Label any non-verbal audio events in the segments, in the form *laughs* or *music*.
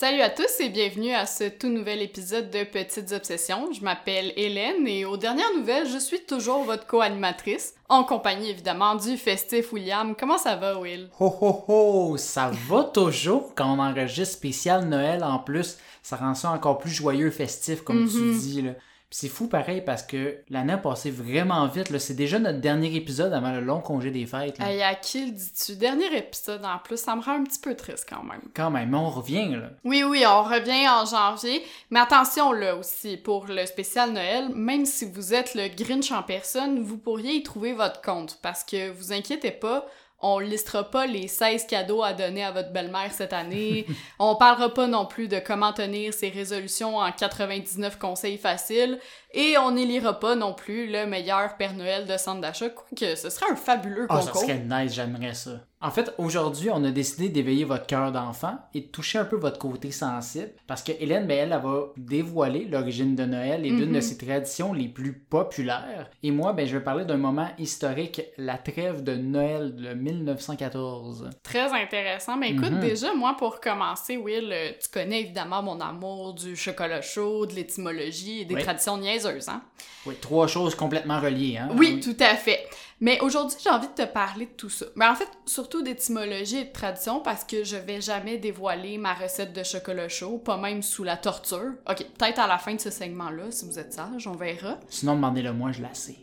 Salut à tous et bienvenue à ce tout nouvel épisode de Petites Obsessions. Je m'appelle Hélène et aux dernières nouvelles, je suis toujours votre co-animatrice, en compagnie évidemment du festif William. Comment ça va, Will? Ho ho ho! Ça va toujours quand on enregistre spécial Noël en plus. Ça rend ça encore plus joyeux, festif, comme tu Mhm. dis. Là. C'est fou pareil parce que l'année a passé vraiment vite. là. C'est déjà notre dernier épisode avant le long congé des fêtes. là. Hey, à qui le dis-tu? Dernier épisode en plus, ça me rend un petit peu triste quand même. Quand même, mais on revient là. Oui, oui, on revient en janvier. Mais attention là aussi, pour le spécial Noël, même si vous êtes le Grinch en personne, vous pourriez y trouver votre compte. Parce que vous inquiétez pas, on listera pas les 16 cadeaux à donner à votre belle-mère cette année. on parlera pas non plus de comment tenir ses résolutions en 99 conseils faciles. Et on n'élira pas non plus le meilleur Père Noël de centre d'achat. Quoique, ce serait un fabuleux Ah, ça concours. serait nice, j'aimerais ça. En fait, aujourd'hui, on a décidé d'éveiller votre cœur d'enfant et de toucher un peu votre côté sensible. Parce que Hélène, ben, elle, elle va dévoiler l'origine de Noël et d'une Mhm. de ses traditions les plus populaires. Et moi, ben, je vais parler d'un moment historique, la trêve de Noël de 1914. Très intéressant. Mais écoute, Mhm. déjà, moi, pour commencer, Will, euh, tu connais évidemment mon amour du chocolat chaud, de l'étymologie et des Oui. traditions hein? Oui, trois choses complètement reliées, hein? Oui, tout à fait. Mais aujourd'hui, j'ai envie de te parler de tout ça. Mais en fait, surtout d'étymologie et de tradition parce que je vais jamais dévoiler ma recette de chocolat chaud, pas même sous la torture. Ok, peut-être à la fin de ce segment-là, si vous êtes sage, on verra. *laughs* Sinon, demandez-le moi, je la sais.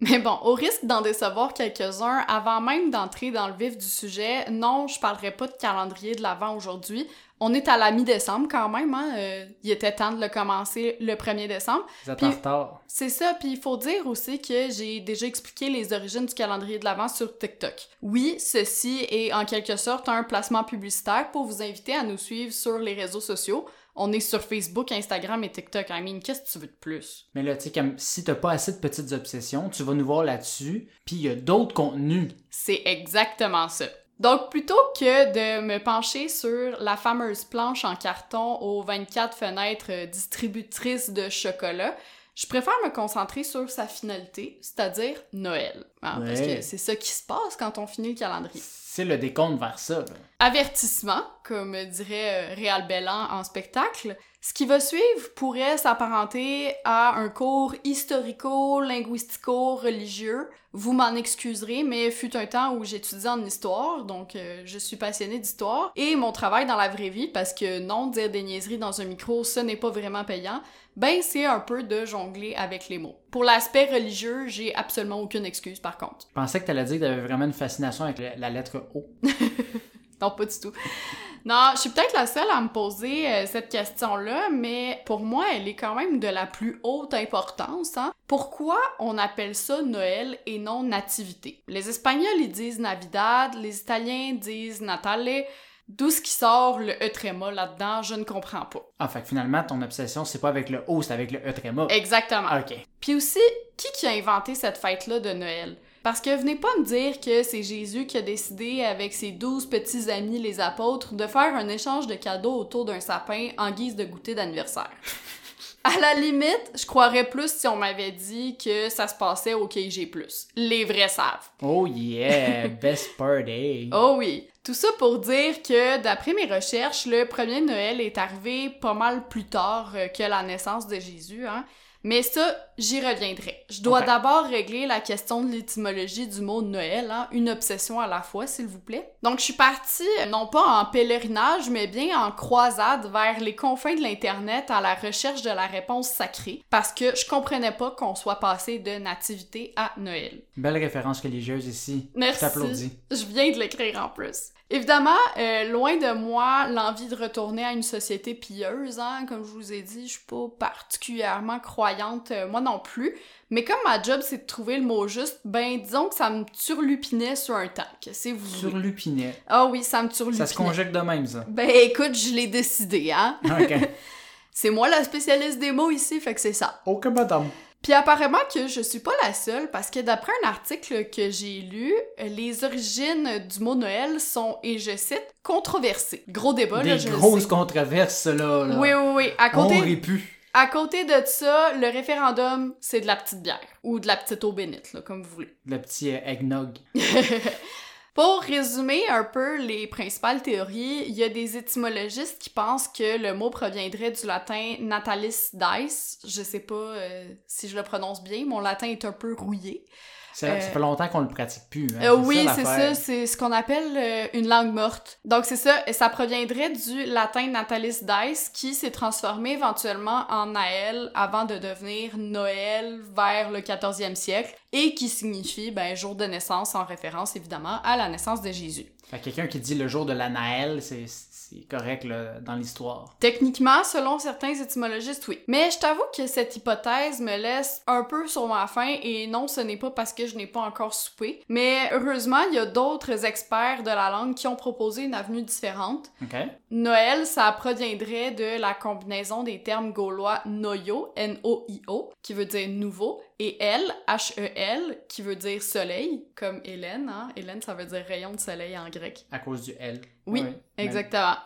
Mais bon, au risque d'en décevoir quelques-uns, avant même d'entrer dans le vif du sujet, non, je parlerai pas de calendrier de l'Avent aujourd'hui. On est à la mi-décembre quand même, hein? euh, il était temps de le commencer le 1er décembre. Vous êtes Puis- en retard. C'est ça, puis il faut dire aussi que j'ai déjà expliqué les origines du calendrier de l'Avent sur TikTok. Oui, ceci est en quelque sorte un placement publicitaire pour vous inviter à nous suivre sur les réseaux sociaux. On est sur Facebook, Instagram et TikTok. I mean, qu'est-ce que tu veux de plus? Mais là, tu sais, si t'as pas assez de petites obsessions, tu vas nous voir là-dessus, puis il y a d'autres contenus. C'est exactement ça. Donc, plutôt que de me pencher sur la fameuse planche en carton aux 24 fenêtres euh, distributrices de chocolat, je préfère me concentrer sur sa finalité, c'est-à-dire Noël. hein, Parce que c'est ça qui se passe quand on finit le calendrier. C'est le décompte vers ça. là. Avertissement, comme dirait euh, Réal Bellan en spectacle, ce qui va suivre pourrait s'apparenter à un cours historico-linguistico-religieux. Vous m'en excuserez, mais fut un temps où j'étudiais en histoire, donc euh, je suis passionnée d'histoire. Et mon travail dans la vraie vie, parce que non, dire des niaiseries dans un micro, ce n'est pas vraiment payant, ben c'est un peu de jongler avec les mots. Pour l'aspect religieux, j'ai absolument aucune excuse par contre. Je pensais que t'allais dire que t'avais vraiment une fascination avec la, la lettre O. *laughs* Non, pas du tout. Non, je suis peut-être la seule à me poser euh, cette question-là, mais pour moi, elle est quand même de la plus haute importance. Hein? Pourquoi on appelle ça Noël et non Nativité? Les Espagnols, ils disent Navidad, les Italiens disent Natale. D'où ce qui sort le E tréma là-dedans, je ne comprends pas. Ah, fait que finalement, ton obsession, c'est pas avec le O, c'est avec le E tréma. Exactement. Ok. Puis aussi, qui qui a inventé cette fête-là de Noël? Parce que venez pas me dire que c'est Jésus qui a décidé, avec ses douze petits amis les apôtres, de faire un échange de cadeaux autour d'un sapin en guise de goûter d'anniversaire. À la limite, je croirais plus si on m'avait dit que ça se passait au KG+. Les vrais savent. Oh yeah, *laughs* best party. Oh oui. Tout ça pour dire que, d'après mes recherches, le premier Noël est arrivé pas mal plus tard euh, que la naissance de Jésus, hein. Mais ça, j'y reviendrai. Je dois d'abord régler la question de l'étymologie du mot Noël, hein, une obsession à la fois, s'il vous plaît. Donc, je suis partie, euh, non pas en pèlerinage, mais bien en croisade vers les confins de l'Internet à la recherche de la réponse sacrée, parce que je comprenais pas qu'on soit passé de nativité à Noël. Belle référence religieuse ici. Merci. Je viens de l'écrire en plus. Évidemment, euh, loin de moi l'envie de retourner à une société pieuse, hein, comme je vous ai dit, je suis pas particulièrement croyante, euh, moi non plus. Mais comme ma job c'est de trouver le mot juste, ben disons que ça me turlupinait sur un temps. Que vous? Lupinet. Ah oui, ça me turlupinait. Ça se conjugue de même, ça. Ben écoute, je l'ai décidé, hein. Ok. *laughs* C'est moi la spécialiste des mots ici, fait que c'est ça. Ok, madame. Puis apparemment que je suis pas la seule parce que d'après un article que j'ai lu, les origines du mot Noël sont, et je cite, controversées. Gros débat, là, Des je le grosses sais. controverses, là. là. Oui, oui, oui. À On côté, aurait pu. à côté de ça, le référendum, c'est de la petite bière. Ou de la petite eau bénite, là, comme vous voulez. Le petit euh, eggnog. *laughs* Pour résumer un peu les principales théories, il y a des étymologistes qui pensent que le mot proviendrait du latin natalis dice. Je sais pas euh, si je le prononce bien, mon latin est un peu rouillé. Ça, Euh, ça fait longtemps qu'on le pratique plus. hein. Euh, oui, c'est ça, c'est ce qu'on appelle euh, une langue morte. Donc c'est ça, et ça proviendrait du latin natalis dice qui s'est transformé éventuellement en Naël avant de devenir Noël vers le 14e siècle et qui signifie ben jour de naissance en référence évidemment à la naissance de Jésus. Fait que quelqu'un qui dit le jour de la Naël, c'est correct là, dans l'histoire. Techniquement, selon certains étymologistes, oui. Mais je t'avoue que cette hypothèse me laisse un peu sur ma faim et non, ce n'est pas parce que je n'ai pas encore soupé. Mais heureusement, il y a d'autres experts de la langue qui ont proposé une avenue différente. Noël, ça proviendrait de la combinaison des termes gaulois noyo, N-O-I-O, qui veut dire nouveau, et el, H-E-L, qui veut dire soleil, comme Hélène, hein. Hélène, ça veut dire rayon de soleil en grec. À cause du L. Oui. Exactement.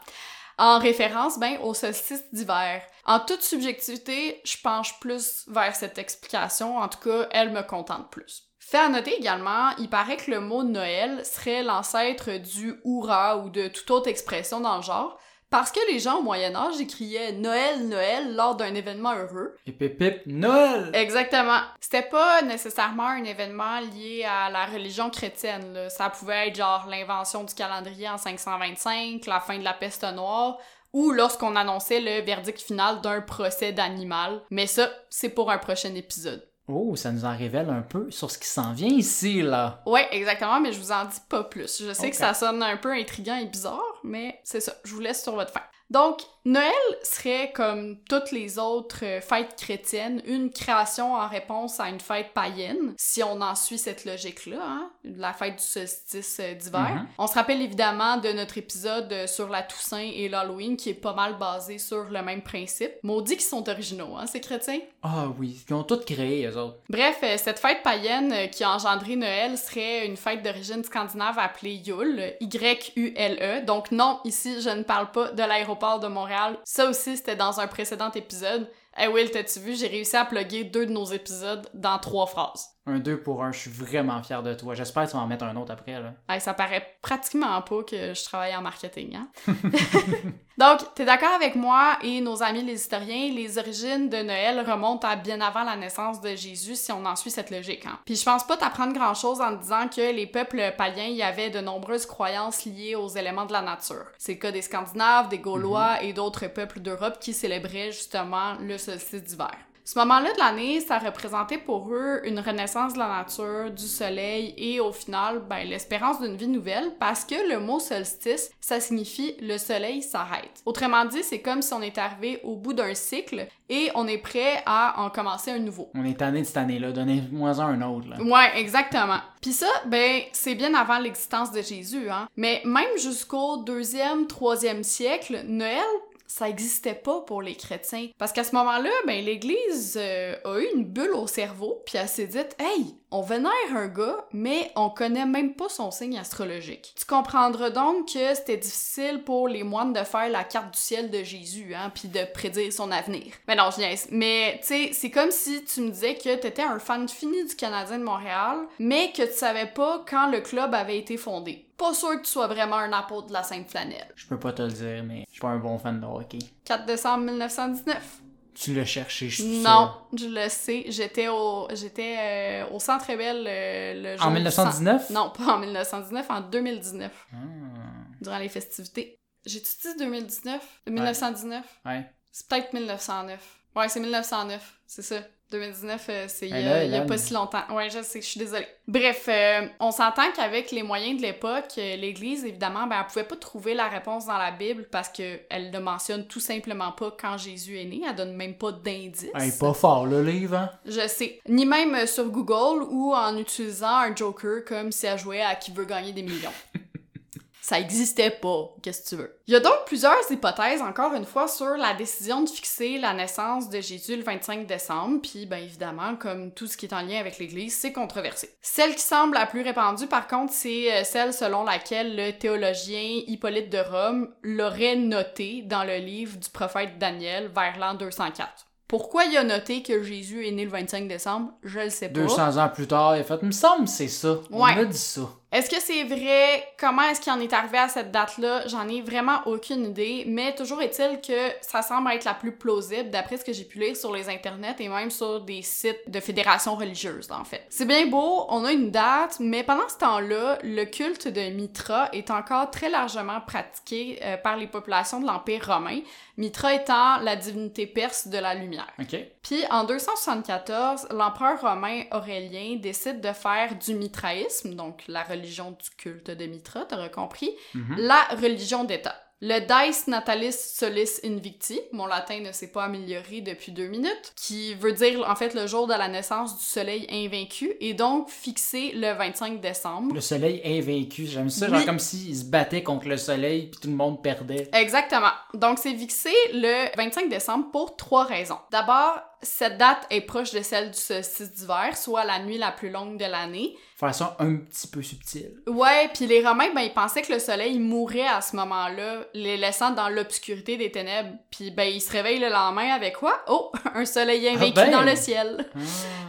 En référence, ben, au solstice d'hiver. En toute subjectivité, je penche plus vers cette explication. En tout cas, elle me contente plus. Fait à noter également, il paraît que le mot Noël serait l'ancêtre du hurrah ou de toute autre expression dans le genre, parce que les gens au Moyen Âge écriaient Noël, Noël lors d'un événement heureux. Et Noël! Exactement. C'était pas nécessairement un événement lié à la religion chrétienne. Là. Ça pouvait être genre l'invention du calendrier en 525, la fin de la peste noire, ou lorsqu'on annonçait le verdict final d'un procès d'animal. Mais ça, c'est pour un prochain épisode. Oh, ça nous en révèle un peu sur ce qui s'en vient ici, là. Ouais, exactement, mais je vous en dis pas plus. Je sais que ça sonne un peu intriguant et bizarre, mais c'est ça. Je vous laisse sur votre fin. Donc, Noël serait, comme toutes les autres euh, fêtes chrétiennes, une création en réponse à une fête païenne, si on en suit cette logique-là, hein, la fête du solstice euh, d'hiver. Mhm. On se rappelle évidemment de notre épisode euh, sur la Toussaint et l'Halloween, qui est pas mal basé sur le même principe. Maudit qu'ils sont originaux, hein, ces chrétiens? Ah oui, ils ont tout créé, eux autres. Bref, cette fête païenne qui a engendré Noël serait une fête d'origine scandinave appelée Yule, Y-U-L-E. Donc non, ici, je ne parle pas de l'aéroport de Montréal. Ça aussi, c'était dans un précédent épisode. Hey Will, t'as-tu vu, j'ai réussi à plugger deux de nos épisodes dans trois phrases. Un 2 pour 1, je suis vraiment fier de toi. J'espère que tu vas en mettre un autre après, là. Ça paraît pratiquement pas que je travaille en marketing, hein? *laughs* *laughs* Donc, t'es d'accord avec moi et nos amis les historiens, les origines de Noël remontent à bien avant la naissance de Jésus si on en suit cette logique, hein? Puis je pense pas t'apprendre grand chose en te disant que les peuples païens y avaient de nombreuses croyances liées aux éléments de la nature. C'est le cas des Scandinaves, des Gaulois et d'autres peuples d'Europe qui célébraient justement le solstice d'hiver. Ce moment-là de l'année, ça représentait pour eux une renaissance de la nature, du soleil et au final, ben, l'espérance d'une vie nouvelle parce que le mot solstice, ça signifie le soleil s'arrête. Autrement dit, c'est comme si on est arrivé au bout d'un cycle et on est prêt à en commencer un nouveau. On est tanné de cette année-là. Donnez-moi un autre, là. Ouais, exactement. Puis ça, ben, c'est bien avant l'existence de Jésus, hein. Mais même jusqu'au deuxième, troisième siècle, Noël, ça existait pas pour les chrétiens. Parce qu'à ce moment-là, ben, l'Église euh, a eu une bulle au cerveau, puis elle s'est dit « Hey, on vénère un gars, mais on connaît même pas son signe astrologique. » Tu comprendras donc que c'était difficile pour les moines de faire la carte du ciel de Jésus, hein, puis de prédire son avenir. Mais non, je niaise. Mais, tu sais, c'est comme si tu me disais que t'étais un fan fini du Canadien de Montréal, mais que tu savais pas quand le club avait été fondé. Pas sûr que tu sois vraiment un apôtre de la Sainte Flanelle. Je peux pas te le dire, mais je suis pas un bon fan de hockey. 4 décembre 1919. Tu l'as cherché, je suis Non, je le sais. J'étais au, j'étais euh, au Centre Bell euh, le jour En du 1919? cent- Non, pas en 1919, en 2019, Ah, durant les festivités. J'ai-tu dit 2019? 1919? ouais. C'est peut-être 1909. Ouais, c'est 1909, c'est ça. 2019, euh, c'est il y, Hey, a- là, il y a pas si longtemps. Ouais, je sais, je suis désolée. Bref, euh, on s'entend qu'avec les moyens de l'époque, euh, l'Église, évidemment, ben, elle pouvait pas trouver la réponse dans la Bible parce que elle ne mentionne tout simplement pas quand Jésus est né. Elle donne même pas d'indice. Hey, pas fort, le livre, hein? Je sais. Ni même euh, sur Google ou en utilisant un Joker comme si elle jouait à qui veut gagner des millions. *laughs* Ça existait pas, qu'est-ce que tu veux. Il y a donc plusieurs hypothèses, encore une fois, sur la décision de fixer la naissance de Jésus le 25 décembre, puis ben évidemment, comme tout ce qui est en lien avec l'Église, c'est controversé. Celle qui semble la plus répandue, par contre, c'est euh, celle selon laquelle le théologien Hippolyte de Rome l'aurait noté dans le livre du prophète Daniel vers l'an 204. Pourquoi il a noté que Jésus est né le 25 décembre, je le sais pas. 200 ans plus tard, il a fait, il me semble c'est ça. On Ouais. m'a dit ça. Est-ce que c'est vrai? Comment est-ce qu'il en est arrivé à cette date-là? J'en ai vraiment aucune idée, mais toujours est-il que ça semble être la plus plausible d'après ce que j'ai pu lire sur les internets et même sur des sites de fédérations religieuses, en fait. C'est bien beau, on a une date, mais pendant ce temps-là, le culte de Mitra est encore très largement pratiqué euh, par les populations de l'Empire romain, Mitra étant la divinité perse de la lumière. OK. Puis en 274, l'empereur romain Aurélien décide de faire du mitraïsme, donc la religion du culte de Mitra, t'auras compris, Mhm. la religion d'État. Le Dice Natalis Solis Invicti, mon latin ne s'est pas amélioré depuis deux minutes, qui veut dire en fait le jour de la naissance du soleil invaincu, est donc fixé le 25 décembre. Le soleil invaincu, j'aime ça, genre comme s'il se battait contre le soleil puis tout le monde perdait. Exactement. Donc, c'est fixé le 25 décembre pour trois raisons. D'abord, cette date est proche de celle du solstice d'hiver, soit la nuit la plus longue de l'année. Façon un petit peu subtile. Ouais, puis les Romains, ben, ils pensaient que le soleil mourrait à ce moment-là, les laissant dans l'obscurité des ténèbres. Puis, ben, ils se réveillent le lendemain avec quoi? Oh, *laughs* un soleil invaincu ben. dans le ciel.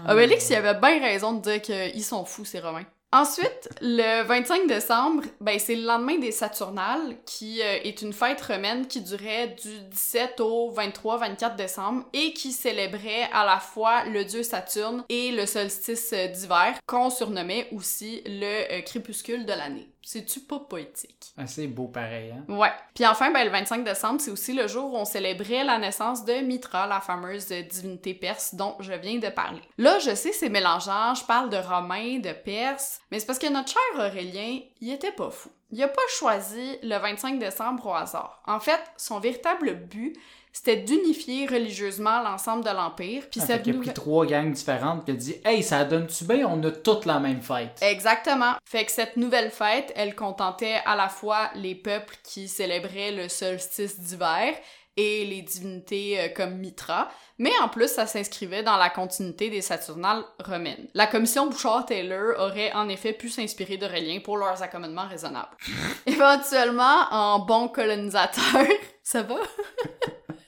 Obélix, il avait bien raison de dire qu'ils sont fous, ces Romains. Ensuite, le 25 décembre, ben, c'est le lendemain des Saturnales, qui euh, est une fête romaine qui durait du 17 au 23-24 décembre et qui célébrait à la fois le dieu Saturne et le solstice euh, d'hiver, qu'on surnommait aussi le euh, crépuscule de l'année. C'est-tu pas poétique? Assez beau pareil, hein? Ouais. Puis enfin, ben, le 25 décembre, c'est aussi le jour où on célébrait la naissance de Mitra, la fameuse divinité perse dont je viens de parler. Là, je sais, c'est mélangeant, je parle de Romains, de Perses, mais c'est parce que notre cher Aurélien, il était pas fou. Il a pas choisi le 25 décembre au hasard. En fait, son véritable but, c'était d'unifier religieusement l'ensemble de l'Empire. Puis Ah, fait cette qu'il a pris nouvelle- trois gangs différentes il a dit Hey, ça donne-tu bien, on a toutes la même fête. Exactement. Fait que cette nouvelle fête, elle contentait à la fois les peuples qui célébraient le solstice d'hiver et les divinités euh, comme Mitra, mais en plus, ça s'inscrivait dans la continuité des Saturnales romaines. La commission Bouchard-Taylor aurait en effet pu s'inspirer d'Aurélien pour leurs accommodements raisonnables. *laughs* Éventuellement, en bon colonisateur... *laughs* ça va? *laughs*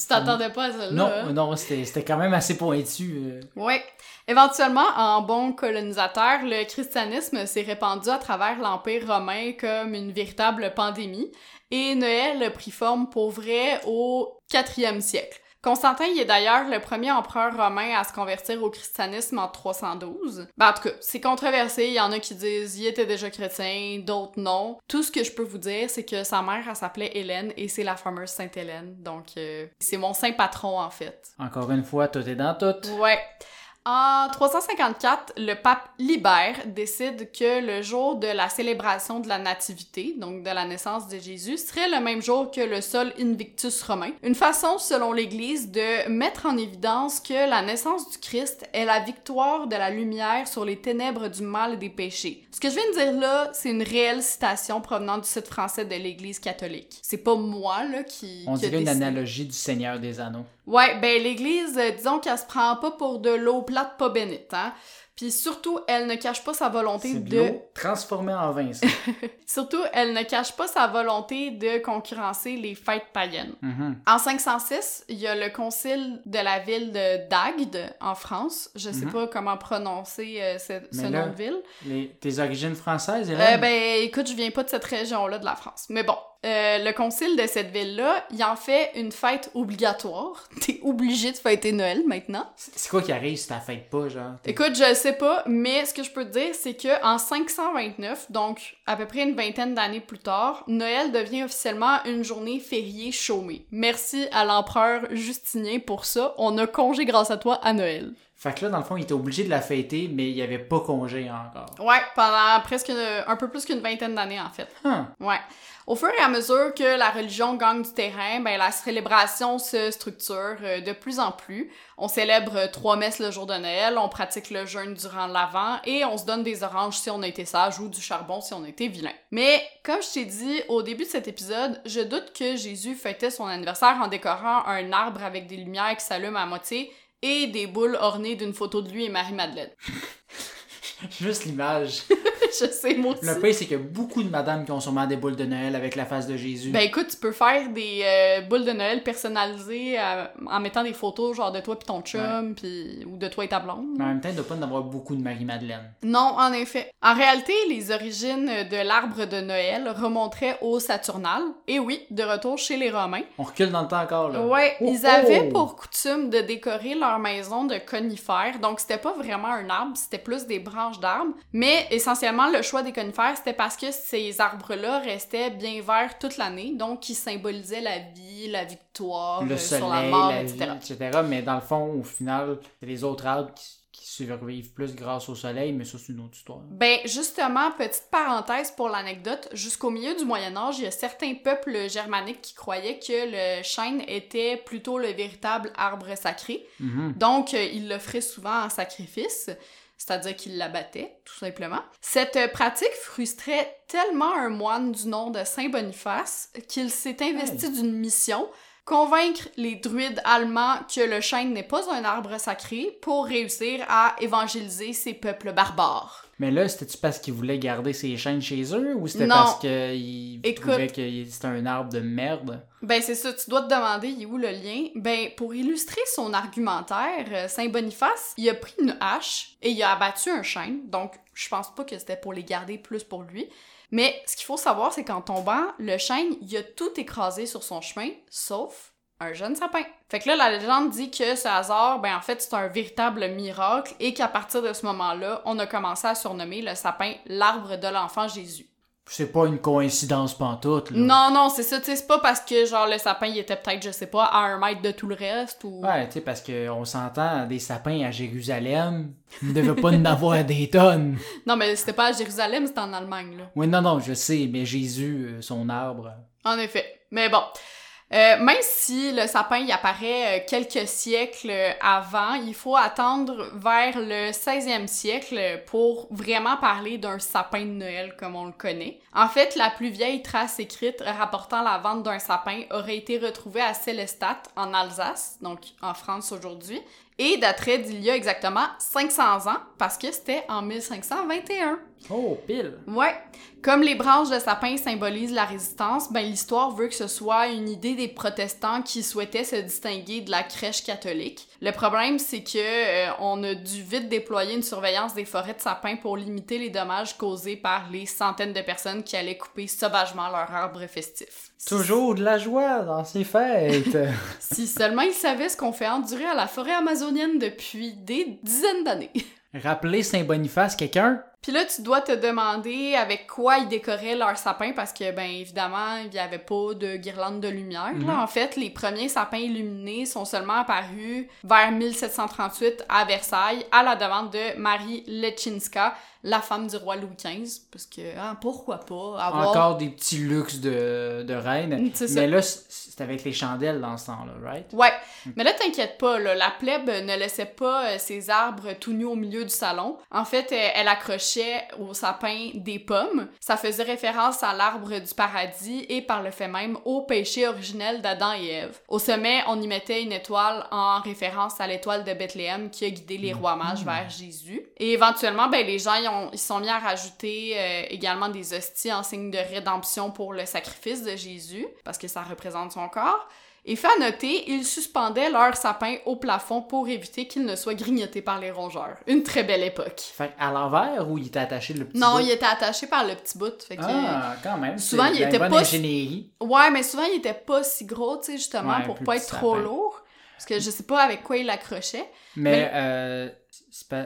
tu t'attendais pas à ça, Non, hein? non, c'était c'était quand même assez pointu. euh. Oui. Éventuellement, en bon colonisateur, le christianisme s'est répandu à travers l'Empire romain comme une véritable pandémie, et Noël a pris forme pour vrai au 4e siècle. Constantin il est d'ailleurs le premier empereur romain à se convertir au christianisme en 312. Ben, en tout cas, c'est controversé, il y en a qui disent il était déjà chrétien, d'autres non. Tout ce que je peux vous dire, c'est que sa mère, elle s'appelait Hélène, et c'est la fameuse Sainte Hélène, donc euh, c'est mon saint patron en fait. Encore une fois, tout est dans tout. Ouais. En 354, le pape Libère décide que le jour de la célébration de la nativité, donc de la naissance de Jésus, serait le même jour que le sol Invictus romain. Une façon, selon l'Église, de mettre en évidence que la naissance du Christ est la victoire de la lumière sur les ténèbres du mal et des péchés. Ce que je viens de dire là, c'est une réelle citation provenant du site français de l'Église catholique. C'est pas moi, là, qui... On qui dirait une analogie du Seigneur des Anneaux. Ouais, ben l'église, euh, disons qu'elle se prend pas pour de l'eau plate pas bénite, hein. Puis surtout, elle ne cache pas sa volonté de l'eau transformée en vin, ça. *laughs* Surtout, elle ne cache pas sa volonté de concurrencer les fêtes païennes. Mhm. En 506, il y a le concile de la ville de d'Agde, en France. Je sais Mhm. pas comment prononcer euh, ce, ce Mais là, nom de ville. Les- tes origines françaises, Euh, Hélène? ben, écoute, je viens pas de cette région-là de la France. Mais bon, euh, le concile de cette ville-là, il en fait une fête obligatoire. *laughs* T'es obligé de fêter Noël maintenant. C'est quoi qui arrive si t'as fête pas, genre? Écoute, je sais pas, mais ce que je peux te dire, c'est que en 529, donc à peu près une vingtaine d'années plus tard, Noël devient officiellement une journée fériée chômée. Merci à l'empereur Justinien pour ça. On a congé grâce à toi à Noël. Fait que là, dans le fond, il était obligé de la fêter, mais il y avait pas congé encore. Ouais, pendant presque une- un peu plus qu'une vingtaine d'années en fait. Hum. Ouais. Au fur et à mesure que la religion gagne du terrain, ben la célébration se structure euh, de plus en plus. On célèbre trois messes le jour de Noël, on pratique le jeûne durant l'Avent et on se donne des oranges si on a été sage ou du charbon si on a été vilain. Mais comme je t'ai dit au début de cet épisode, je doute que Jésus fêtait son anniversaire en décorant un arbre avec des lumières qui s'allument à moitié et des boules ornées d'une photo de lui et Marie-Madeleine. *laughs* Juste l'image. *laughs* *laughs* je sais, moi aussi. Le pire, c'est qu'il y a beaucoup de madames qui ont sûrement des boules de Noël avec la face de Jésus. Ben écoute, tu peux faire des euh, boules de Noël personnalisées euh, en mettant des photos genre de toi puis ton chum, puis ou de toi et ta blonde. Mais en même temps, il doit pas en avoir beaucoup de Marie-Madeleine. Non, en effet. En réalité, les origines de l'arbre de Noël remonteraient au Saturnal. Et oui, de retour chez les Romains. On recule dans le temps encore, là. Ouais, Oh, ils avaient oh! pour coutume de décorer leur maison de conifères. Donc, c'était pas vraiment un arbre, c'était plus des branches d'arbres. Mais essentiellement, le choix des conifères, c'était parce que ces arbres-là restaient bien verts toute l'année. Donc, ils symbolisaient la vie, la victoire, Le euh, sur la soleil, mort, la etc. vie, etc. Mais dans le fond, au final, c'est les autres arbres qui, survivent plus grâce au soleil, mais ça, c'est une autre histoire. Ben justement, petite parenthèse pour l'anecdote, jusqu'au milieu du Moyen Âge, il y a certains peuples germaniques qui croyaient que le chêne était plutôt le véritable arbre sacré. Mhm. Donc, euh, ils l'offraient souvent en sacrifice, c'est-à-dire qu'ils l'abattaient, tout simplement. Cette euh, pratique frustrait tellement un moine du nom de Saint Boniface qu'il s'est investi d'une mission convaincre les druides allemands que le chêne n'est pas un arbre sacré pour réussir à évangéliser ces peuples barbares. Mais là, c'était-tu parce qu'ils voulaient garder ces chaînes chez eux ou c'était parce qu'ils trouvaient que c'était un arbre de merde? Ben c'est ça, tu dois te demander, il est où le lien? Ben pour illustrer son argumentaire, euh, Saint Boniface, il a pris une hache et il a abattu un chêne, donc je pense pas que c'était pour les garder plus pour lui. Mais ce qu'il faut savoir, c'est qu'en tombant, le chêne, il a tout écrasé sur son chemin, sauf un jeune sapin. Fait que là, la légende dit que ce hasard, ben en fait, c'est un véritable miracle et qu'à partir de ce moment-là, on a commencé à surnommer le sapin l'arbre de l'enfant Jésus. C'est pas une coïncidence pantoute, là. Non, non, c'est ça, tu sais, c'est pas parce que, genre, le sapin, il était peut-être, je sais pas, à un mètre de tout le reste, ou... Ouais, tu sais, parce qu'on s'entend, des sapins à Jérusalem, il ne devait pas en avoir des tonnes. *laughs* Non, mais c'était pas à Jérusalem, c'était en Allemagne, là. Oui, non, non, je sais, mais Jésus, euh, son arbre. En effet. Mais bon. Euh, même si le sapin y apparaît euh, quelques siècles avant, il faut attendre vers le 16e siècle pour vraiment parler d'un sapin de Noël comme on le connaît. En fait, la plus vieille trace écrite rapportant la vente d'un sapin aurait été retrouvée à Célestat, en Alsace, donc en France aujourd'hui, et daterait d'il y a exactement 500 ans, parce que c'était en 1521. Oh, pile! Ouais. Comme les branches de sapin symbolisent la résistance, ben l'histoire veut que ce soit une idée des protestants qui souhaitaient se distinguer de la crèche catholique. Le problème, c'est que euh, on a dû vite déployer une surveillance des forêts de sapins pour limiter les dommages causés par les centaines de personnes qui allaient couper sauvagement leurs arbres festifs. Toujours de la joie dans ces fêtes! *laughs* Si seulement ils savaient ce qu'on fait endurer à la forêt amazonienne depuis des dizaines d'années. Rappelez Saint-Boniface, quelqu'un? Puis là, tu dois te demander avec quoi ils décoraient leur sapin parce que, ben évidemment, il n'y avait pas de guirlande de lumière. Mhm. là. En fait, les premiers sapins illuminés sont seulement apparus vers 1738 à Versailles à la demande de Marie Leczinska, la femme du roi Louis XV. Parce que, ah, pourquoi pas avoir... Encore des petits luxes de, de reine. Ça. Mais là, c'est avec les chandelles dans ce temps-là, right? Ouais, mais là, t'inquiète pas, là, la plèbe ne laissait pas euh, ses arbres tout nus au milieu du salon. En fait, euh, elle accrochait au sapin des pommes. Ça faisait référence à l'arbre du paradis et par le fait même au péché originel d'Adam et Ève. Au sommet, on y mettait une étoile en référence à l'étoile de Bethléem qui a guidé les rois mages vers Jésus. Et éventuellement, ben, les gens, ils, ont- ils sont mis à rajouter euh, également des hosties en signe de rédemption pour le sacrifice de Jésus, parce que ça représente son corps. Et fait à noter, ils suspendaient leur sapin au plafond pour éviter qu'il ne soit grignoté par les rongeurs. Une très belle époque. Fait à l'envers ou il était attaché le petit Non, bout? il était attaché par le petit bout. Fait que... Ah, quand même. Souvent, il était bonne pas- ingénierie. Ouais, mais souvent, il était pas si gros, tu sais, justement, Ouais, pour pas être trop sapin. lourd. Parce que je sais pas avec quoi il l'accrochait. Mais euh,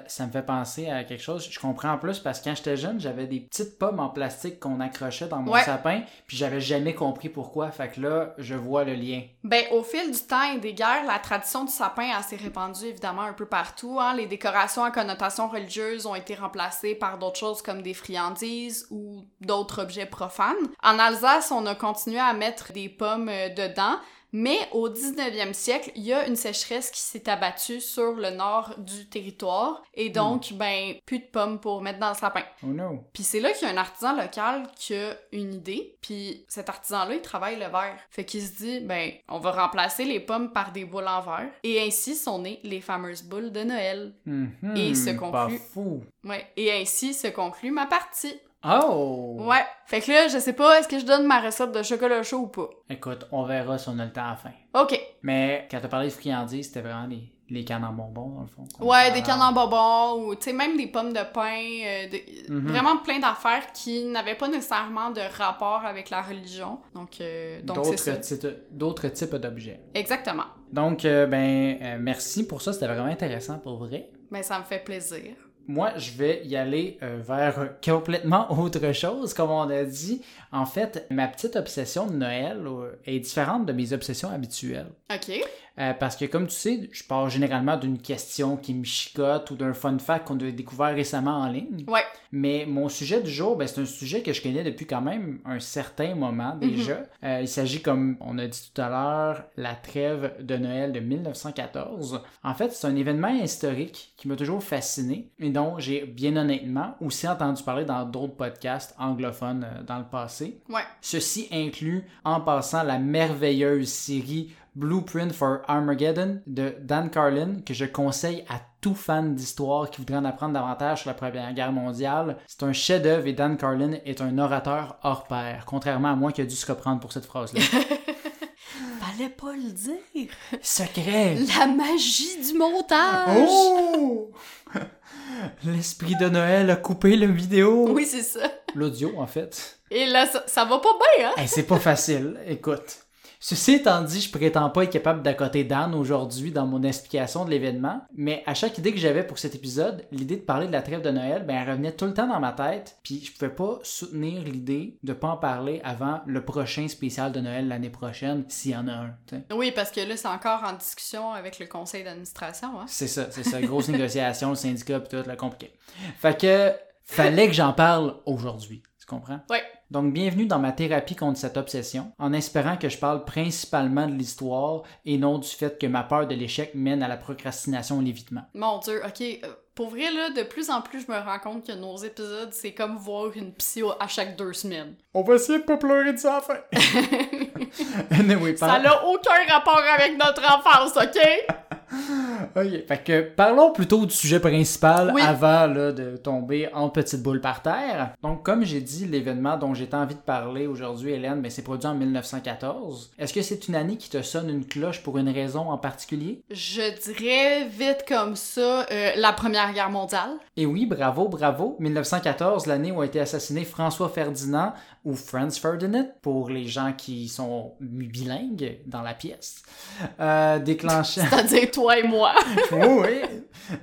ça me fait penser à quelque chose. Je comprends en plus parce que quand j'étais jeune, j'avais des petites pommes en plastique qu'on accrochait dans mon Ouais. sapin, puis j'avais jamais compris pourquoi. Fait que là, je vois le lien. Ben, au fil du temps et des guerres, la tradition du sapin a s'est répandue évidemment un peu partout. Hein. Les décorations à connotation religieuse ont été remplacées par d'autres choses comme des friandises ou d'autres objets profanes. En Alsace, on a continué à mettre des pommes euh, dedans. Mais au 19e siècle, il y a une sécheresse qui s'est abattue sur le nord du territoire et donc, ben, plus de pommes pour mettre dans le sapin. Oh no. Puis c'est là qu'il y a un artisan local qui a une idée, puis cet artisan-là, il travaille le verre. Fait qu'il se dit, ben, on va remplacer les pommes par des boules en verre, et ainsi sont nées les fameuses boules de Noël. Mhm, Et se Pas conclut. fou. Ouais, et ainsi se conclut ma partie. Oh! Ouais, fait que là, je sais pas, est-ce que je donne ma recette de chocolat chaud ou pas? Écoute, on verra si on a le temps à la fin. Ok. Mais quand t'as parlé de friandises, c'était vraiment les, les cannes en bonbons, dans le fond. Ouais, des cannes en bonbons ou tu sais même des pommes de pain, euh, de- Mhm. vraiment plein d'affaires qui n'avaient pas nécessairement de rapport avec la religion. Donc euh. D'autres types, d'objets. Exactement. Donc, euh, ben, merci pour ça. C'était vraiment intéressant pour vrai. Mais ça me fait plaisir. Moi, je vais y aller euh, vers complètement *laughs* autre chose, comme on a dit. En fait, ma petite obsession de Noël euh, est différente de mes obsessions habituelles. OK. Euh, parce que, comme tu sais, je pars généralement d'une question qui me chicote ou d'un fun fact qu'on a découvert récemment en ligne. Ouais. Mais mon sujet du jour, ben, c'est un sujet que je connais depuis quand même un certain moment déjà. Euh, il s'agit, comme on a dit tout à l'heure, la trêve de Noël de 1914. En fait, c'est un événement historique qui m'a toujours fasciné dont j'ai bien honnêtement aussi entendu parler dans d'autres podcasts anglophones euh, dans le passé. Ouais. Ceci inclut, en passant, la merveilleuse série Blueprint for Armageddon de Dan Carlin, que je conseille à tout fan d'histoire qui voudrait en apprendre davantage sur la Première Guerre mondiale. C'est un chef-d'œuvre et Dan Carlin est un orateur hors pair, contrairement à moi qui a dû se reprendre pour cette phrase-là. *laughs* Fallait pas le dire. Secret! La magie du montage. Oh! *laughs* L'esprit de Noël a coupé la vidéo. Oui, c'est ça. L'audio, en fait. Et là ça, ça va pas bien hein? Hey, c'est pas facile, écoute. Ceci étant dit, je prétends pas être capable d'accoter Dan aujourd'hui dans mon explication de l'événement, mais à chaque idée que j'avais pour cet épisode, l'idée de parler de la trêve de Noël, ben, elle revenait tout le temps dans ma tête, puis je pouvais pas soutenir l'idée de pas en parler avant le prochain spécial de Noël l'année prochaine, s'il y en a un. t'sais. Oui, parce que là c'est encore en discussion avec le conseil d'administration hein. C'est ça, c'est ça. Grosse négociation, le syndicat, pis tout, là, compliqué. Fait que, fallait que j'en parle aujourd'hui. Tu comprends? Ouais. Donc, bienvenue dans ma thérapie contre cette obsession, en espérant que je parle principalement de l'histoire et non du fait que ma peur de l'échec mène à la procrastination et l'évitement. Mon dieu, ok. euh, Pour vrai, là, de plus en plus, je me rends compte que nos épisodes, c'est comme voir une psy à chaque deux semaines. On va essayer de pas pleurer de ça fin. *laughs* anyway, Ça n'a aucun rapport avec notre enfance, ok? *laughs* Ok, fait que parlons plutôt du sujet principal Oui. avant là, de tomber en petite boule par terre. Donc, comme j'ai dit, l'événement dont j'ai envie de parler aujourd'hui, Hélène, ben, c'est produit en 1914. Est-ce que c'est une année qui te sonne une cloche pour une raison en particulier? Je dirais vite comme ça, euh, la Première Guerre mondiale. Et oui, bravo, bravo. 1914, l'année où a été assassiné François Ferdinand ou Franz Ferdinand pour les gens qui sont bilingues dans la pièce. Euh, déclenchant. *laughs* C'est-à-dire toi et moi. *laughs* oui, oui.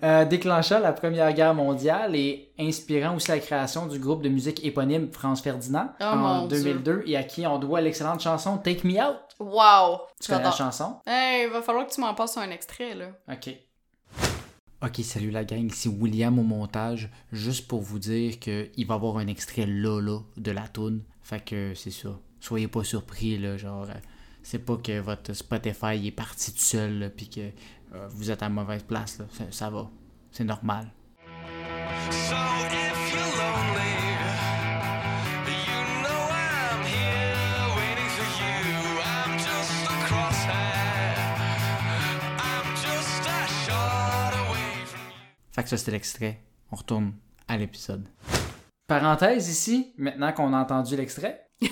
Euh, déclenchant la Première Guerre mondiale et inspirant aussi la création du groupe de musique éponyme Franz Ferdinand Oh, en mon 2002 et à qui on doit l'excellente chanson Take Me Out. Wow! Tu connais la chanson? Hey, va falloir que tu m'en passes un extrait, là. Ok. Ok, salut la gang, ici William au montage, juste pour vous dire qu'il va y avoir un extrait là, là, de la toune. Fait que c'est ça. Soyez pas surpris, là, genre, euh, c'est pas que votre Spotify est parti tout seul, pis que euh, vous êtes à mauvaise place, là. Ça, ça va. C'est normal. So if you're lonely. Fait que ça, c'était l'extrait. On retourne à l'épisode. Parenthèse ici, maintenant qu'on a entendu l'extrait. *laughs*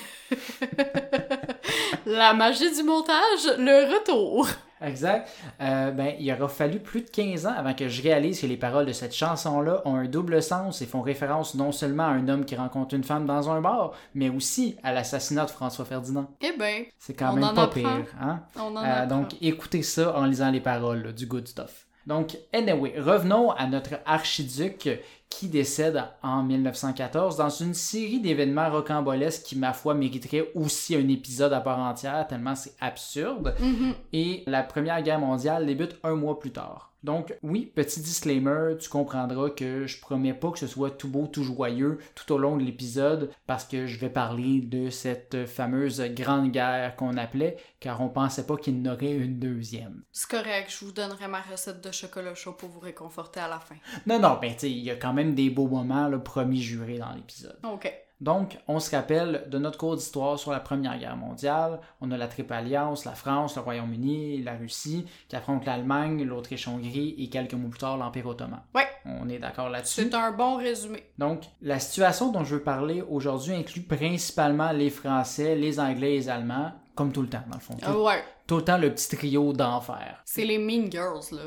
La magie du montage, le retour. Exact. Euh, ben, il aura fallu plus de 15 ans avant que je réalise que les paroles de cette chanson-là ont un double sens et font référence non seulement à un homme qui rencontre une femme dans un bar, mais aussi à l'assassinat de François Ferdinand. Eh ben, C'est quand On même pas apprend. pire, hein? on en Euh, donc, écoutez ça en lisant les paroles là, du good stuff. Donc, anyway, revenons à notre archiduc qui décède en 1914 dans une série d'événements rocambolesques qui, ma foi, mériteraient aussi un épisode à part entière, tellement c'est absurde. Mhm. Et la Première Guerre mondiale débute un mois plus tard. Donc, oui, petit disclaimer, tu comprendras que je promets pas que ce soit tout beau, tout joyeux tout au long de l'épisode parce que je vais parler de cette fameuse grande guerre qu'on appelait car on pensait pas qu'il y en aurait une deuxième. C'est correct, je vous donnerai ma recette de chocolat chaud pour vous réconforter à la fin. Non, non, ben tu il y a quand même des beaux moments, là, promis jurés dans l'épisode. Ok. Donc, on se rappelle de notre cours d'histoire sur la Première Guerre mondiale. On a la Triple Alliance, la France, le Royaume-Uni, la Russie, qui affrontent l'Allemagne, l'Autriche-Hongrie et quelques mois plus tard l'Empire ottoman. Ouais, On est d'accord là-dessus? c'est un bon résumé. Donc, la situation dont je veux parler aujourd'hui inclut principalement les Français, les Anglais et les Allemands, comme tout le temps, dans le fond. Tout, Ah ouais, tout le temps le petit trio d'enfer. c'est les Mean Girls, là.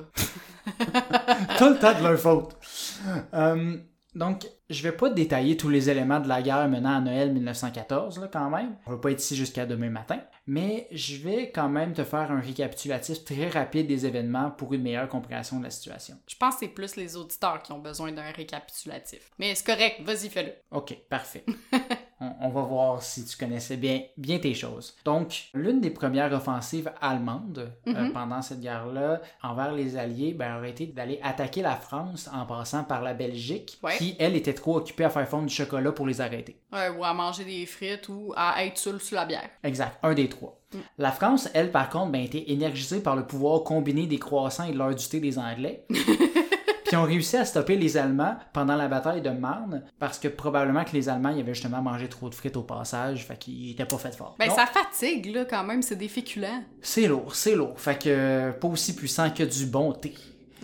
*laughs* tout le temps de leur faute. Euh, donc, je vais pas détailler tous les éléments de la guerre menant à Noël 1914, là, quand même. On va pas être ici jusqu'à demain matin. Mais je vais quand même te faire un récapitulatif très rapide des événements pour une meilleure compréhension de la situation. Je pense que c'est plus les auditeurs qui ont besoin d'un récapitulatif. Mais c'est correct, vas-y, fais-le. Ok, parfait. *laughs* on, on va voir si tu connaissais bien, bien tes choses. Donc, l'une des premières offensives allemandes euh, Mhm. pendant cette guerre-là envers les Alliés ben, aurait été d'aller attaquer la France en passant par la Belgique, Ouais. qui, elle, était trop occupée à faire fondre du chocolat pour les arrêter. Ouais, ou à manger des frites ou à être seul sous la bière. Exact, un des trois. La France, elle, par contre, ben, était énergisée par le pouvoir combiné des croissants et de l'heure du thé des Anglais. *laughs* Puis ont réussi à stopper les Allemands pendant la bataille de Marne, parce que probablement que les Allemands ils avaient justement mangé trop de frites au passage, fait qu'ils étaient pas faits fort. Ben, Donc, ça fatigue, là, quand même, c'est des féculents. C'est lourd, c'est lourd. Fait que euh, pas aussi puissant que du bon thé.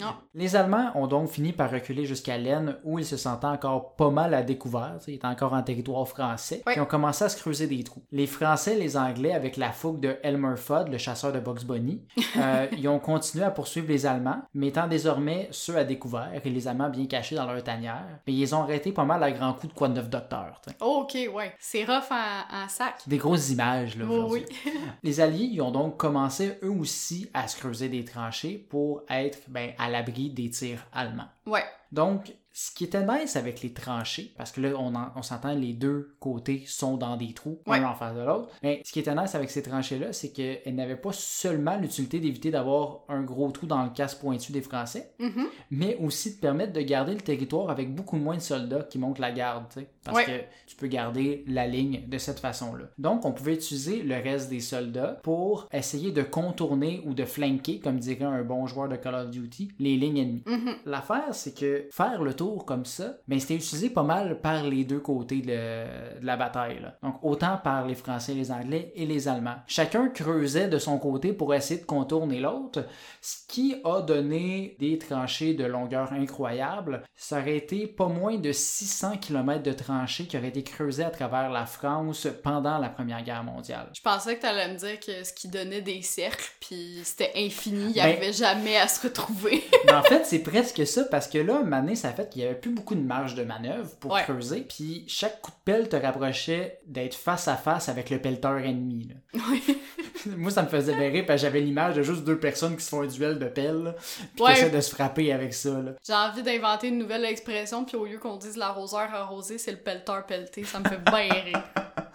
Non. Les Allemands ont donc fini par reculer jusqu'à l'Aisne où ils se sentaient encore pas mal à découvert, ils étaient encore en territoire français, Ouais. et ont commencé à se creuser des trous. Les Français les Anglais, avec la fougue de Elmer Fudd, le chasseur de Bugs Bunny, *laughs* euh, ils ont continué à poursuivre les Allemands, mettant désormais ceux à découvert et les Allemands bien cachés dans leur tanière. Mais ils ont arrêté pas mal à grands coups de quoi de neuf docteur. tu sais. Oh, ok, ouais. C'est rough en, en sac. Des grosses images, là, Oh, oui. *laughs* Les Alliés ils ont donc commencé eux aussi à se creuser des tranchées pour être ben, à l'abri des tirs allemands. Ouais. Donc, ce qui était nice avec les tranchées, parce que là, on, en- on s'entend, les deux côtés sont dans des trous, Ouais. un en face de l'autre. Mais ce qui était nice avec ces tranchées-là, c'est qu'elles n'avaient pas seulement l'utilité d'éviter d'avoir un gros trou dans le casque pointu des Français, Mhm. mais aussi de permettre de garder le territoire avec beaucoup moins de soldats qui montent la garde, parce Ouais. que tu peux garder la ligne de cette façon-là. Donc, on pouvait utiliser le reste des soldats pour essayer de contourner ou de flanquer, comme dirait un bon joueur de Call of Duty, les lignes ennemies. Mhm. L'affaire, c'est que faire le tour comme ça, ben, c'était utilisé pas mal par les deux côtés de, de la bataille. là. Donc, autant par les Français, les Anglais et les Allemands. Chacun creusait de son côté pour essayer de contourner l'autre, ce qui a donné des tranchées de longueur incroyable. Ça aurait été pas moins de 600 km de tranchées qui auraient été creusées à travers la France pendant la Première Guerre mondiale. Je pensais que t'allais me dire que ce qui donnait des cercles, puis c'était infini, il Ben- arrivait jamais à se retrouver. *laughs* Mais en fait, c'est presque ça parce que là, Mané, ça a fait qu'il y avait plus beaucoup de marge de manœuvre pour Ouais. creuser. Puis chaque coup de pelle te rapprochait d'être face à face avec le pelleteur ennemi. là. oui. *laughs* Moi, ça me faisait berrer parce que j'avais l'image de juste deux personnes qui se font un duel de pelle, puis Ouais. qui essaient de se frapper avec ça. J'ai envie d'inventer une nouvelle expression, puis au lieu qu'on dise l'arroseur arrosé, c'est le pelleteur pelleté. Ça me fait bien rire. *laughs*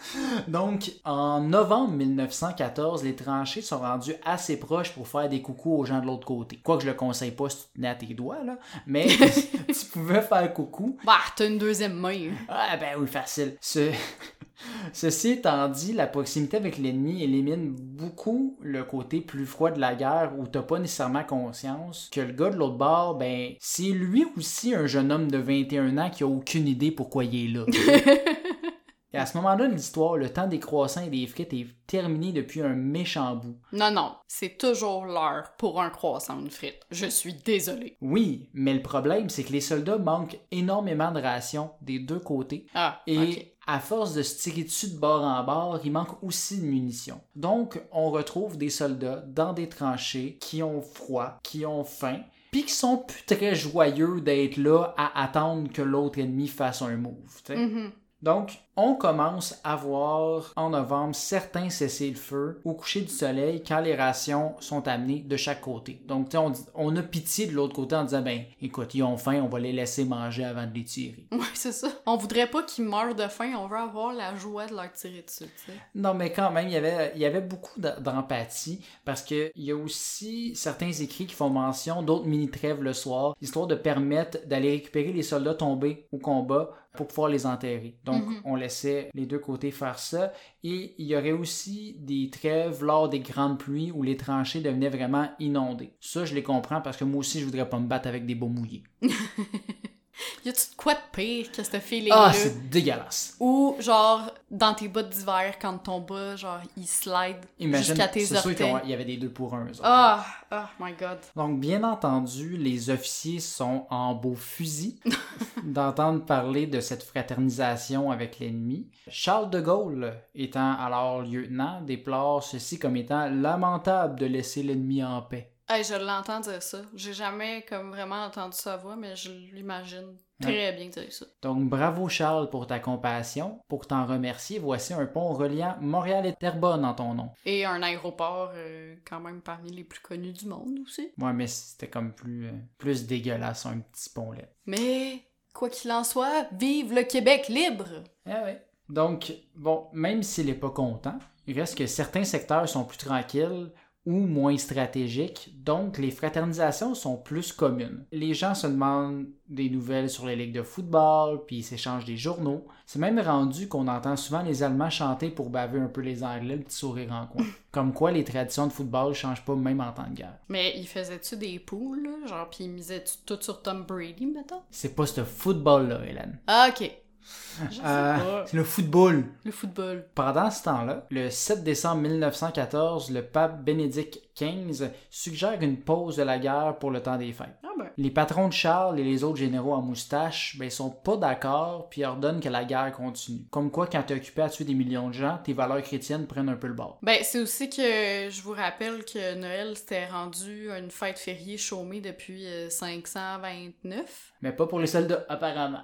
Donc, en novembre 1914, les tranchées sont rendues assez proches pour faire des coucous aux gens de l'autre côté. Quoi que je le conseille pas si tu tenais à tes doigts, là, mais *laughs* tu pouvais faire coucou. Bah, t'as une deuxième main. Ah ben oui, facile. Ce- *laughs* Ceci étant dit, la proximité avec l'ennemi élimine beaucoup le côté plus froid de la guerre où t'as pas nécessairement conscience que le gars de l'autre bord, ben, c'est lui aussi un jeune homme de 21 ans qui a aucune idée pourquoi il est là. *laughs* Et à ce moment-là de l'histoire, le temps des croissants et des frites est terminé depuis un méchant bout. Non, non, c'est toujours l'heure pour un croissant ou une frite. Je suis désolée. Oui, mais le problème, c'est que les soldats manquent énormément de rations des deux côtés. Ah, Et à force de se tirer dessus de bord en bord, il manque aussi de munitions. Donc, on retrouve des soldats dans des tranchées qui ont froid, qui ont faim, puis qui sont plus très joyeux d'être là à attendre que l'autre ennemi fasse un move. sais. Donc, on commence à voir en novembre certains cessez-le-feu au coucher du soleil quand les rations sont amenées de chaque côté. Donc, on, dit- on a pitié de l'autre côté en disant, ben, écoute, ils ont faim, on va les laisser manger avant de les tirer. Ouais, c'est ça. On voudrait pas qu'ils meurent de faim, on veut avoir la joie de leur tirer dessus, tu sais. Non, mais quand même, il y avait, il y avait beaucoup d'empathie parce qu'il y a aussi certains écrits qui font mention d'autres mini-trêves le soir, histoire de permettre d'aller récupérer les soldats tombés au combat pour pouvoir les enterrer. Donc, Mhm. on laissait les deux côtés faire ça. Et il y aurait aussi des trêves lors des grandes pluies où les tranchées devenaient vraiment inondées. Ça, je les comprends parce que moi aussi, je voudrais pas me battre avec des beaux mouillés. *laughs* Y a-tu de quoi de pire que ce feeling Ah, c'est dégueulasse. Ou genre dans tes bottes d'hiver quand ton bas genre il slide jusqu'à tes c'est sûr orteils. qu'il y avait des deux pour un. Ah, oh my god. Donc, bien entendu, les officiers sont en beau fusil *laughs* d'entendre parler de cette fraternisation avec l'ennemi. Charles de Gaulle, étant alors lieutenant, déplore ceci comme étant lamentable de laisser l'ennemi en paix. Hey, je l'entends dire ça. J'ai jamais comme vraiment entendu sa voix, mais je l'imagine très bien dire ça. Donc, bravo Charles pour ta compassion. Pour t'en remercier, voici un pont reliant Montréal et Terrebonne en ton nom. Et un aéroport euh, quand même parmi les plus connus du monde aussi. Ouais, mais c'était comme plus, euh, plus dégueulasse, un petit pont-là. Mais quoi qu'il en soit, vive le Québec libre! Ah ouais. Donc, bon, même s'il n'est pas content, il reste que certains secteurs sont plus tranquilles ou moins stratégiques, donc les fraternisations sont plus communes. Les gens se demandent des nouvelles sur les ligues de football, puis ils s'échangent des journaux. C'est même rendu qu'on entend souvent les Allemands chanter pour baver un peu les Anglais, le petit sourire en coin. *laughs* Comme quoi les traditions de football changent pas même en temps de guerre. Mais il faisait-tu des poules? Genre, pis il misait-tu tout sur Tom Brady, mettons? C'est pas ce football-là, Hélène. Ah, ok. Euh, c'est le football. Le football. Pendant ce temps-là, le 7 décembre 1914, le pape Bénédicte XV suggère une pause de la guerre pour le temps des fêtes. Ah ben. Les patrons de Charles et les autres généraux à moustache, ben, ils sont pas d'accord puis ordonnent que la guerre continue. Comme quoi, quand t'es occupé à tuer des millions de gens, tes valeurs chrétiennes prennent un peu le bord. Ben, c'est aussi que je vous rappelle que Noël s'était rendu une fête fériée chômée depuis euh, 529. Mais pas pour les soldats, apparemment.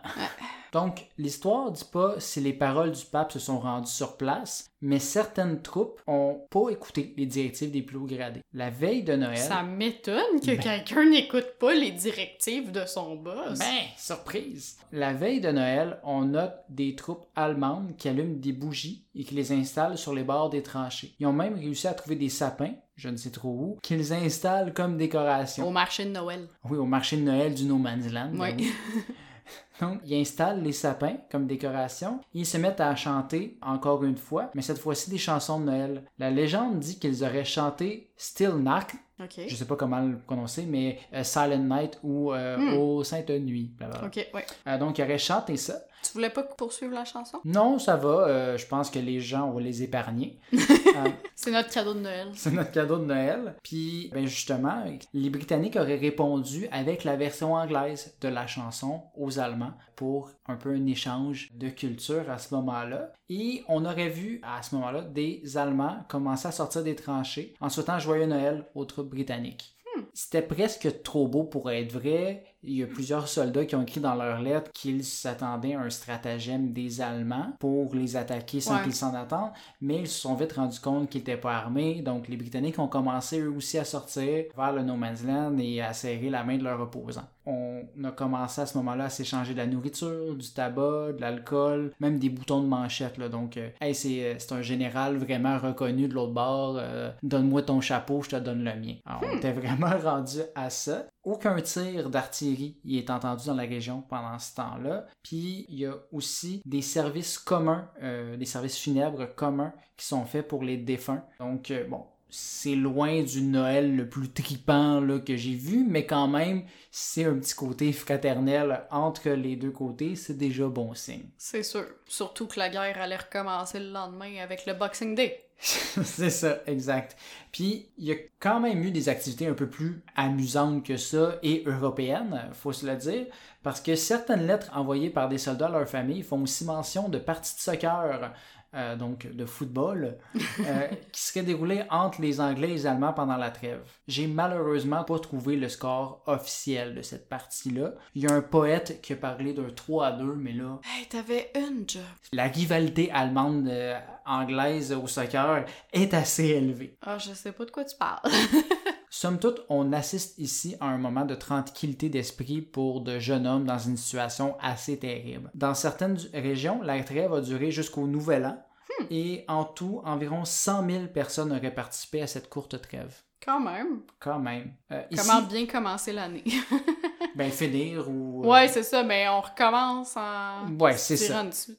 Donc, l'histoire dit pas si les paroles du pape se sont rendues sur place, mais certaines troupes ont pas écouté les directives des plus hauts gradés. La veille de Noël... Ça m'étonne que Ben. quelqu'un n'écoute pas les directives de son boss. Ben, surprise! La veille de Noël, on note des troupes allemandes qui allument des bougies et qui les installent sur les bords des tranchées. Ils ont même réussi à trouver des sapins, je ne sais trop où, qu'ils installent comme décoration. Au marché de Noël. Oui, au marché de Noël du No Man's Land. Oui. oui. *laughs* Donc, ils installent les sapins comme décoration. Ils se mettent à chanter encore une fois, mais cette fois-ci des chansons de Noël. La légende dit qu'ils auraient chanté Still Nacht, ok. je sais pas comment le prononcer, mais euh, Silent Night ou euh, Hmm. Ô Sainte Nuit. ouais. Euh, donc, ils auraient chanté ça. Tu voulais pas poursuivre la chanson? Non, ça va. euh, je pense que les gens vont les épargner. *laughs* Euh, C'est notre cadeau de Noël. c'est notre cadeau de Noël. Puis, ben justement, les Britanniques auraient répondu avec la version anglaise de la chanson aux Allemands pour un peu un échange de culture à ce moment-là. Et on aurait vu à ce moment-là des Allemands commencer à sortir des tranchées en souhaitant joyeux Noël aux troupes britanniques. C'était presque trop beau pour être vrai. Il y a plusieurs soldats qui ont écrit dans leurs lettres qu'ils s'attendaient à un stratagème des Allemands pour les attaquer sans Ouais. qu'ils s'en attendent, mais ils se sont vite rendus compte qu'ils n'étaient pas armés. Donc les Britanniques ont commencé eux aussi à sortir vers le No Man's Land et à serrer la main de leurs opposants. On a commencé à ce moment-là à s'échanger de la nourriture, du tabac, de l'alcool, même des boutons de manchette. Là. Donc, euh, hey, c'est, euh, c'est un général vraiment reconnu de l'autre bord. euh, Donne-moi ton chapeau, je te donne le mien. Alors, on était vraiment *laughs* rendu à ça. Aucun tir d'artillerie y est entendu dans la région pendant ce temps-là. Puis il y a aussi des services communs, euh, des services funèbres communs qui sont faits pour les défunts. Donc euh, bon, c'est loin du Noël le plus tripant là, que j'ai vu, mais quand même, c'est un petit côté fraternel entre les deux côtés, c'est déjà bon signe. *laughs* C'est sûr. Surtout que la guerre allait recommencer le lendemain avec le Boxing Day. c'est ça, exact. Puis, il y a quand même eu des activités un peu plus amusantes que ça et européennes, faut se le dire, parce que certaines lettres envoyées par des soldats à leur famille font aussi mention de parties de soccer euh, donc de football, euh, *laughs* qui serait déroulé entre les Anglais et les Allemands pendant la trêve. J'ai malheureusement pas trouvé le score officiel de cette partie-là. Il y a un poète qui a parlé d'un 3 à 2, mais là, Hey, t'avais une job. la rivalité allemande-anglaise au soccer est assez élevée. Ah, je sais pas de quoi tu parles. *laughs* Somme toute, on assiste ici à un moment de tranquillité d'esprit pour de jeunes hommes dans une situation assez terrible. Dans certaines régions, la trêve a duré jusqu'au Nouvel An et en tout, environ 100 000 personnes auraient participé à cette courte trêve. Quand même. Quand même. Euh, ici, Comment bien commencer l'année? ben finir ou... euh, ouais, c'est ça, mais on recommence en. Ouais, c'est ça. dessus.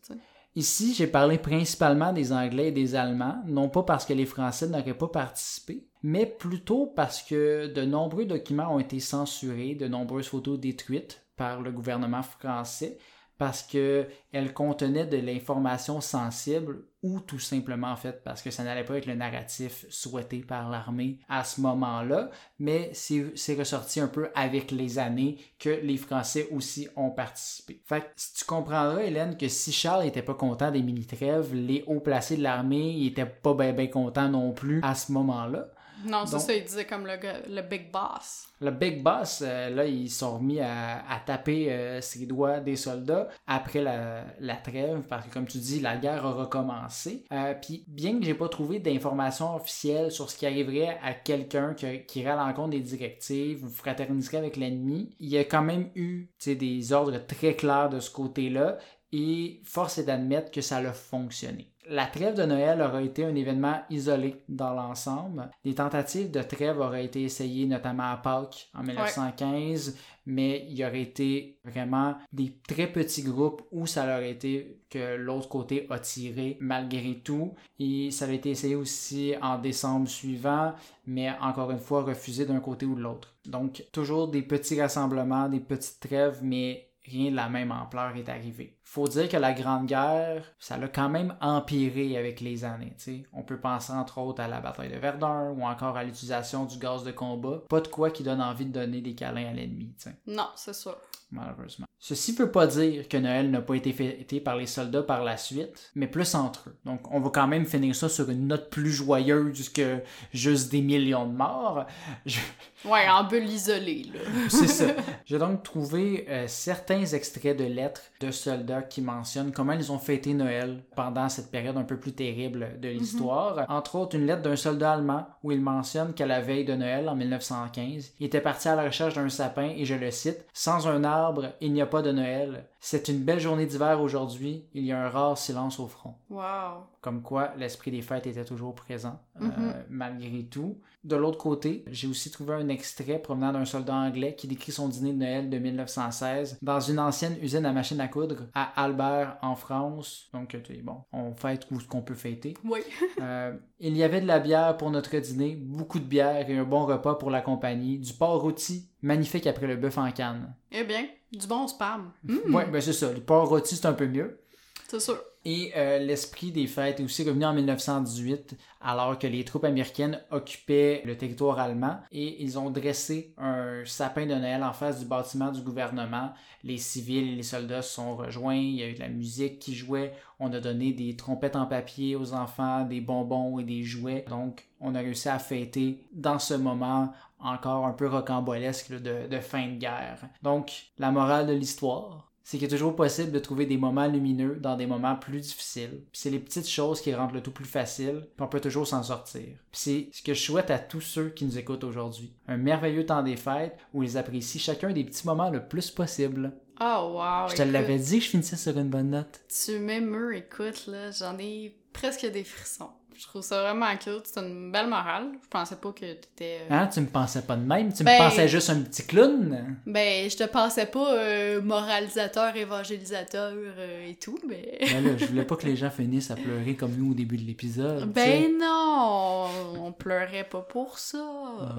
Ici, j'ai parlé principalement des Anglais et des Allemands, non pas parce que les Français n'auraient pas participé, mais plutôt parce que de nombreux documents ont été censurés, de nombreuses photos détruites par le gouvernement français parce qu'elles contenaient de l'information sensible ou tout simplement en fait parce que ça n'allait pas avec le narratif souhaité par l'armée à ce moment-là, mais c'est ressorti un peu avec les années que les Français aussi ont participé. Fait que si tu comprendras, Hélène, que si Charles était pas content des mini-trêves, les hauts placés de l'armée ils étaient pas bien ben contents non plus à ce moment-là. Non, Donc- ça, il disait comme le, le big boss. Le Big Boss, euh, là, ils sont remis à, à taper euh, ses doigts des soldats après la, la trêve, parce que, comme tu dis, la guerre a recommencé. Euh, Puis, bien que j'ai pas trouvé d'informations officielles sur ce qui arriverait à quelqu'un qui, qui irait à l'encontre des directives ou fraterniserait avec l'ennemi, il y a quand même eu des ordres très clairs de ce côté-là, et force est d'admettre que ça a fonctionné. La trêve de Noël aura été un événement isolé dans l'ensemble. Des tentatives de trêve auraient été essayées notamment à Pâques en 1915, mais il y aurait été vraiment des très petits groupes où ça aurait été que l'autre côté a tiré malgré tout. Et ça a été essayé aussi en décembre suivant, mais encore une fois refusé d'un côté ou de l'autre. Donc toujours des petits rassemblements, des petites trêves, mais rien de la même ampleur est arrivé. Faut dire que la Grande Guerre, ça l'a quand même empiré avec les années. tu sais. On peut penser entre autres à la bataille de Verdun ou encore à l'utilisation du gaz de combat. Pas de quoi qui donne envie de donner des câlins à l'ennemi. Non, c'est sûr. malheureusement. Ceci peut pas dire que Noël n'a pas été fêté par les soldats par la suite, mais plus entre eux. Donc on va quand même finir ça sur une note plus joyeuse que juste des millions de morts. Je- *laughs* Ouais, en bulle isolée, là. C'est ça. *laughs* J'ai donc trouvé euh, certains extraits de lettres de soldats qui mentionnent comment ils ont fêté Noël pendant cette période un peu plus terrible de l'histoire. Entre autres, une lettre d'un soldat allemand où il mentionne qu'à la veille de Noël, en 1915, il était parti à la recherche d'un sapin et je le cite Sans un arbre, il n'y a pas de Noël. C'est une belle journée d'hiver aujourd'hui, il y a un rare silence au front Wow. comme quoi l'esprit des fêtes était toujours présent, euh, Mhm. malgré tout. De l'autre côté, j'ai aussi trouvé un extrait provenant d'un soldat anglais qui décrit son dîner de Noël de 1916 dans une ancienne usine à machines à coudre à Albert, en France. Donc, tu sais, bon, on fête où ce qu'on peut fêter. Oui. Euh, il y avait de la bière pour notre dîner, beaucoup de bière et un bon repas pour la compagnie, du porc rôti, magnifique après le bœuf en canne. Eh bien, du bon spam. Hmm, Ouais, ben c'est ça, le porc rôti c'est un peu mieux. C'est sûr. Et euh, l'esprit des fêtes est aussi revenu en 1918, alors que les troupes américaines occupaient le territoire allemand et ils ont dressé un sapin de Noël en face du bâtiment du gouvernement. Les civils et les soldats se sont rejoints, il y a eu de la musique qui jouait, on a donné des trompettes en papier aux enfants, des bonbons et des jouets. Donc on a réussi à fêter dans ce moment encore un peu rocambolesque de, fin de guerre. Donc la morale de l'histoire, c'est qu'il est toujours possible de trouver des moments lumineux dans des moments plus difficiles. C'est les petites choses qui rendent le tout plus facile, puis on peut toujours s'en sortir. C'est ce que je souhaite à tous ceux qui nous écoutent aujourd'hui. Un merveilleux temps des fêtes où ils apprécient chacun des petits moments le plus possible. Oh, wow. je te l'avais dit que je finissais sur une bonne note. Tu m'émeus, écoute, là. J'en ai presque des frissons. Je trouve ça vraiment cute. C'est une belle morale. Je pensais pas que t'étais. euh, Hein, tu me pensais pas de même, tu Ben- me pensais juste un petit clown? Ben, je te pensais pas euh, moralisateur, évangélisateur euh, et tout, mais. Ben là, je voulais pas que les *laughs* gens finissent à pleurer comme nous au début de l'épisode. Ben non! On pleurait pas pour ça. Ah.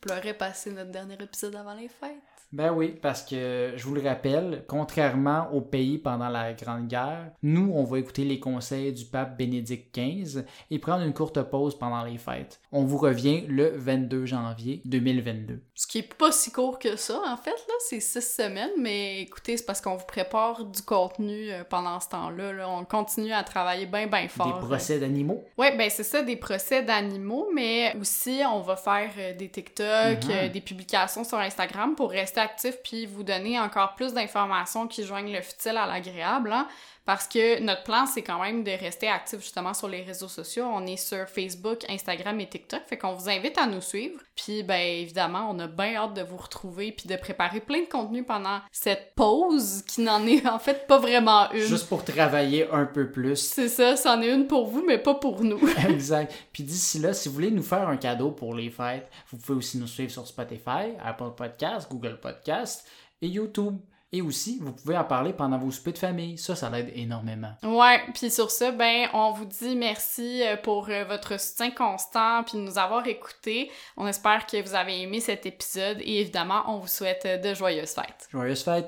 pleurait passer notre dernier épisode avant les fêtes. Ben oui, parce que je vous le rappelle, contrairement aux pays pendant la Grande Guerre, nous, on va écouter les conseils du pape Bénédicte XV et prendre une courte pause pendant les fêtes. On vous revient le 22 janvier 2022. Ce qui est pas si court que ça, en fait, là, c'est six semaines, mais écoutez, c'est parce qu'on vous prépare du contenu euh, pendant ce temps-là. là. On continue à travailler bien, bien fort. Des procès d'animaux. Ouais, ben c'est ça, des procès d'animaux, mais aussi on va faire euh, des TikTok, Mhm. euh, des publications sur Instagram pour rester actif puis vous donner encore plus d'informations qui joignent le futile à l'agréable. hein. Parce que notre plan, c'est quand même de rester actif justement sur les réseaux sociaux. On est sur Facebook, Instagram et TikTok. Fait qu'on vous invite à nous suivre. Puis, ben, évidemment, on a bien hâte de vous retrouver puis de préparer plein de contenu pendant cette pause qui n'en est en fait pas vraiment une. Juste pour travailler un peu plus. C'est ça, c'en est une pour vous, mais pas pour nous. *laughs* exact. Puis d'ici là, si vous voulez nous faire un cadeau pour les fêtes, vous pouvez aussi nous suivre sur Spotify, Apple Podcasts, Google Podcasts et YouTube. Et aussi, vous pouvez en parler pendant vos soupers de famille. Ça, ça l'aide énormément. Ouais, puis sur ça, ben, on vous dit merci euh, pour euh, votre soutien constant puis de nous avoir écoutés. On espère que vous avez aimé cet épisode et évidemment, on vous souhaite euh, de joyeuses fêtes. Joyeuses fêtes!